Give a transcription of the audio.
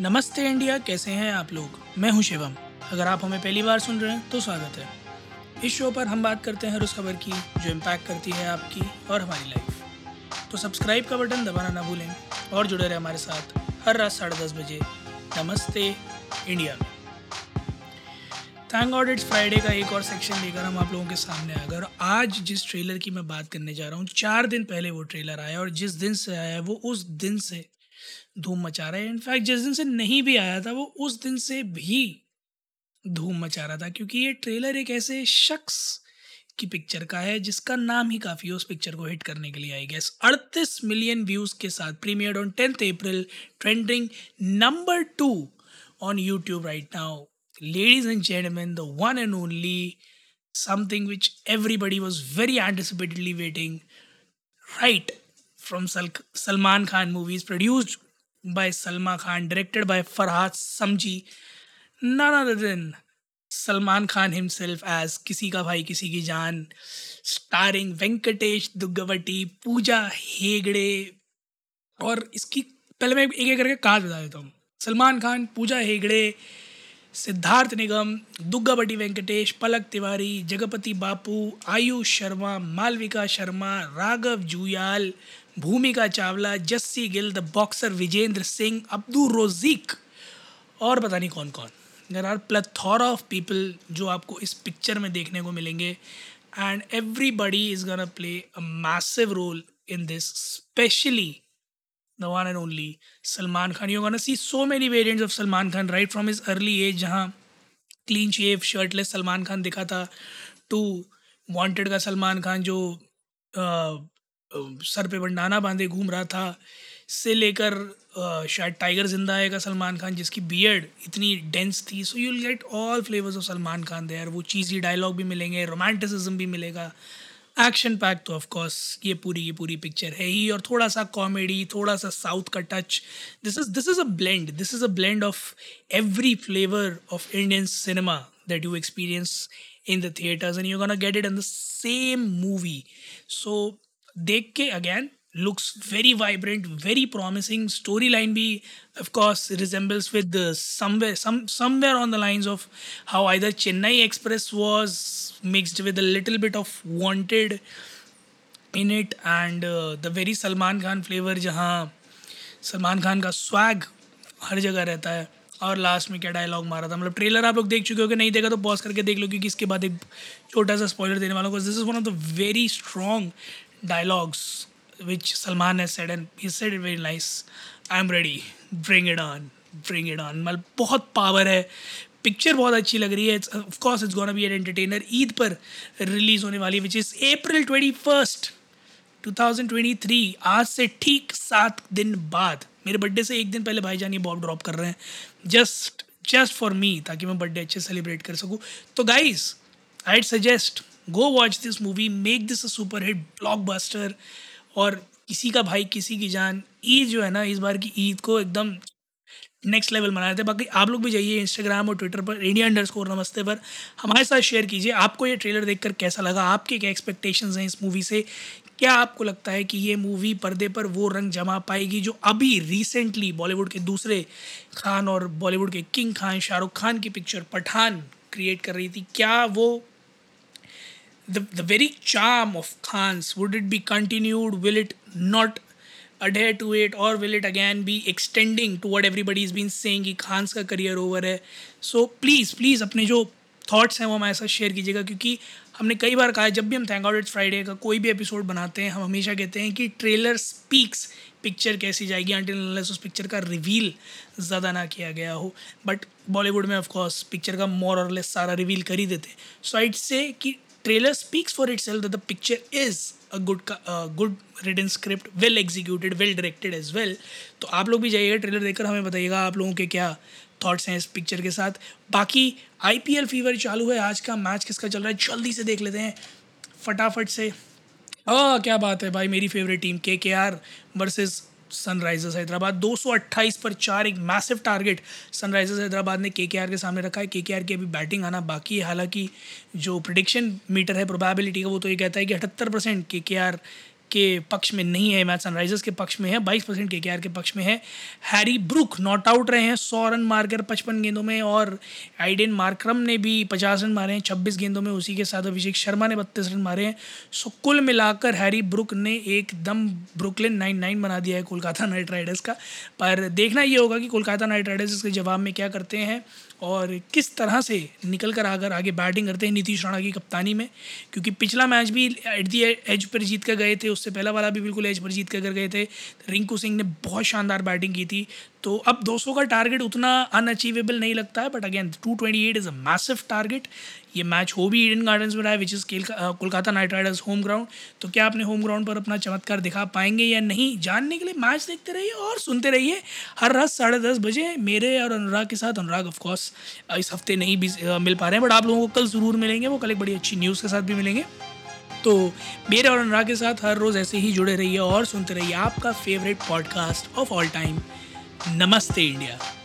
नमस्ते इंडिया, कैसे हैं आप लोग? मैं हूँ शिवम। अगर आप हमें पहली बार सुन रहे हैं तो स्वागत है। इस शो पर हम बात करते हैं उस खबर की, जो इम्पैक्ट करती है आपकी और हमारी लाइफ तो सब्सक्राइब का बटन दबाना ना भूलें और जुड़े रहे हमारे साथ हर रात साढ़े दस बजे। नमस्ते इंडिया में। थैंक गॉड इट्स फ्राइडे का एक और सेक्शन लेकर हम आप लोगों के सामने आ गए और आज जिस ट्रेलर की मैं बात करने जा रहा हूँ, चार दिन पहले वो ट्रेलर आया और जिस दिन से आया है, वो उस दिन से धूम मचा रहा है। इनफैक्ट जिस दिन से नहीं भी आया था, वो उस दिन से भी धूम मचा रहा था, क्योंकि ये ट्रेलर एक ऐसे शख्स की पिक्चर का है, जिसका नाम ही काफ़ी है उस पिक्चर को हिट करने के लिए आई गैस अड़तीस मिलियन व्यूज़ के साथ premiered on tenth April trending number two on YouTube right now ladies and the one and only something which everybody was very anticipatedly waiting, right from Sal- salman khan movies produced Salma Khan, directed by Farhad Samji, none other than Salman Khan himself as किसी का भाई किसी की जान। Starring Venkatesh Daggubati Pooja Hegde और इसकी पहले मैं एक एक करके कहा बता देता हूँ। सलमान खान पूजा हेगड़े सिद्धार्थ निगम दुग्गावटी वेंकटेश पलक तिवारी जगपति बापू Ayush Sharma Malvika Sharma Raghav Juyal Bhumika Chawla Jassi Gill the boxer Vijender Singh Abdu Rozik और पता नहीं कौन कौन there are plethora of people जो आपको इस पिक्चर में देखने को मिलेंगे। And everybody is gonna play a massive role in this specially the one and only Salman Khan you gonna see so many variants of Salman Khan right from his early age जहाँ clean shave shirtless Salman Khan दिखा था to wanted का सलमान खान जो uh, sir पे bandana बांधे घूम रहा था। से लेकर शायद टाइगर ज़िंदा आएगा सलमान खान, जिसकी बियर्ड इतनी डेंस थी। So you will get all flavours of Salman Khan there वो चीज़ी डायलॉग भी मिलेंगे रोमांटिसिज्म भी मिलेगा। एक्शन पैक तो ऑफ़ कोर्स ये पूरी की पूरी पिक्चर है ही। और थोड़ा सा कॉमेडी थोड़ा सा साउथ का touch this is this is a blend this is a blend of every flavour of Indian cinema that you experience in the theatres and you gonna get it in the same movie so देख के again looks very vibrant very promising story line भी of course resembles with somewhere on the lines of how I there Chennai Express was mixed with a little bit of Wanted in it and the very Salman Khan flavour जहाँ सलमान खान का swag हर जगह रहता है। और last में क्या dialogue मारा था? मतलब ट्रेलर आप लोग देख चुके हो कि नहीं देखा तो पॉज करके देख लो, क्योंकि इसके बाद एक छोटा सा स्पॉइलर देने वालों को this is one of the very strong dialogues which Salman has said, and he said it very nice. I'm ready. Bring it on. Bring it on. मतलब बहुत पावर है पिक्चर बहुत अच्छी लग रही है of course it's gonna be an entertainer Eid पर release होने वाली which is April twenty first two thousand twenty three आज से ठीक सात दिन बाद मेरे बर्थडे से एक दिन पहले भाईजान ये बॉब ड्रॉप कर रहे हैं जस्ट जस्ट फॉर मी ताकि मैं बर्थडे अच्छे सेलिब्रेट कर सकूँ तो guys I suggest go watch this movie make this a super hit blockbuster और किसी का भाई, किसी की जान ईद जो है ना, इस बार की ईद को एकदम नेक्स्ट लेवल मनाए थे। बाकी आप लोग भी जाइए इंस्टाग्राम और ट्विटर पर इंडिया अंडर स्कोर नमस्ते पर। हमारे साथ शेयर कीजिए, आपको ये ट्रेलर देखकर कैसा लगा? आपके क्या एक्सपेक्टेशंस हैं इस मूवी से? क्या आपको लगता है कि ये मूवी पर्दे पर वो रंग जमा पाएगी जो अभी रिसेंटली बॉलीवुड के दूसरे खान और बॉलीवुड के किंग खान, शाहरुख खान की पिक्चर पठान क्रिएट कर रही थी? क्या वो the, the very charm of Khan's, would it be continued? Will it not adhere to it? Or will it again be extending to what everybody has been saying कि खान्स का career over है so please please अपने जो thoughts हैं वो हमारे साथ share कीजिएगा क्योंकि हमने कई बार कहा है जब भी हम थैंक आउट इट्स फ्राइडे का कोई भी एपिसोड बनाते हैं हम हमेशा कहते हैं कि ट्रेलर स्पीक्स पिक्चर कैसी जाएगी अंटिल उस पिक्चर का रिवील ज़्यादा ना किया गया हो बट बॉलीवुड में ऑफकोर्स पिक्चर का मोर और लेस सारा रिवील कर ही देते सो आइट से कि speaks for itself that the picture is a good uh, good written script well executed well directed as well. तो आप लोग भी जाइएगा ट्रेलर देखकर हमें बताइएगा आप लोगों के क्या थॉट्स हैं इस पिक्चर के साथ। बाकी आईपीएल फीवर चालू है आज का मैच किसका चल रहा है जल्दी से देख लेते हैं फटाफट से। आ, क्या बात है भाई मेरी फेवरेट टीम के के आर वर्सेज सनराइजर्स हैदराबाद। 228 पर चार, एक मैसिव टारगेट सनराइजर्स हैदराबाद ने के के सामने रखा है। के की अभी बैटिंग आना बाकी है। हालाँकि जो प्रडिक्शन मीटर है प्रोबेबिलिटी का, वो तो ये कहता है कि अठहत्तर परसेंट के के पक्ष में नहीं है, मैच सनराइजर्स के पक्ष में है, बाईस परसेंट के के पक्ष में है। हैरी ब्रुक नॉट आउट रहे हैं, सौ रन मारकर पचपन गेंदों में और आइडेन मार्क्रम ने भी पचास रन मारे हैं, छब्बीस गेंदों में उसी के साथ अभिषेक शर्मा ने बत्तीस रन मारे हैं। सो कुल मिलाकर हैरी ब्रुक ने एकदम ब्रुकलिन नाइन नाइन बना दिया है कोलकाता नाइट राइडर्स का। पर देखना ये होगा कि कोलकाता नाइट राइडर्स इसके जवाब में क्या करते हैं और किस तरह से निकल कर आकर आगे बैटिंग करते हैं नीतीश राणा की कप्तानी में, क्योंकि पिछला मैच भी एट दी एज पर जीत कर गए थे उससे पहला वाला भी बिल्कुल एज पर जीत के कर गए थे रिंकू सिंह ने बहुत शानदार बैटिंग की थी। तो अब 200 का टारगेट उतना अनअचीवेबल नहीं लगता है but again 228 is a massive target ये मैच हो भी ईडन गार्डन्स में रहा है which is Kolkata Knight Riders home ground तो क्या अपने होम ग्राउंड पर अपना चमत्कार दिखा पाएँगे या नहीं, जानने के लिए मैच देखते रहिए और सुनते रहिए। हर रात साढ़े दस बजे मेरे और अनुराग के साथ, अनुराग ऑफकोर्स इस हफ़्ते नहीं मिल पा रहे हैं बट आप लोगों को कल ज़रूर मिलेंगे, वो कल एक बड़ी अच्छी न्यूज़ के साथ भी मिलेंगे। तो मेरे और अनुराग के साथ हर रोज़ ऐसे ही जुड़े रहिए और सुनते रहिए आपका favourite podcast of all time नमस्ते इंडिया।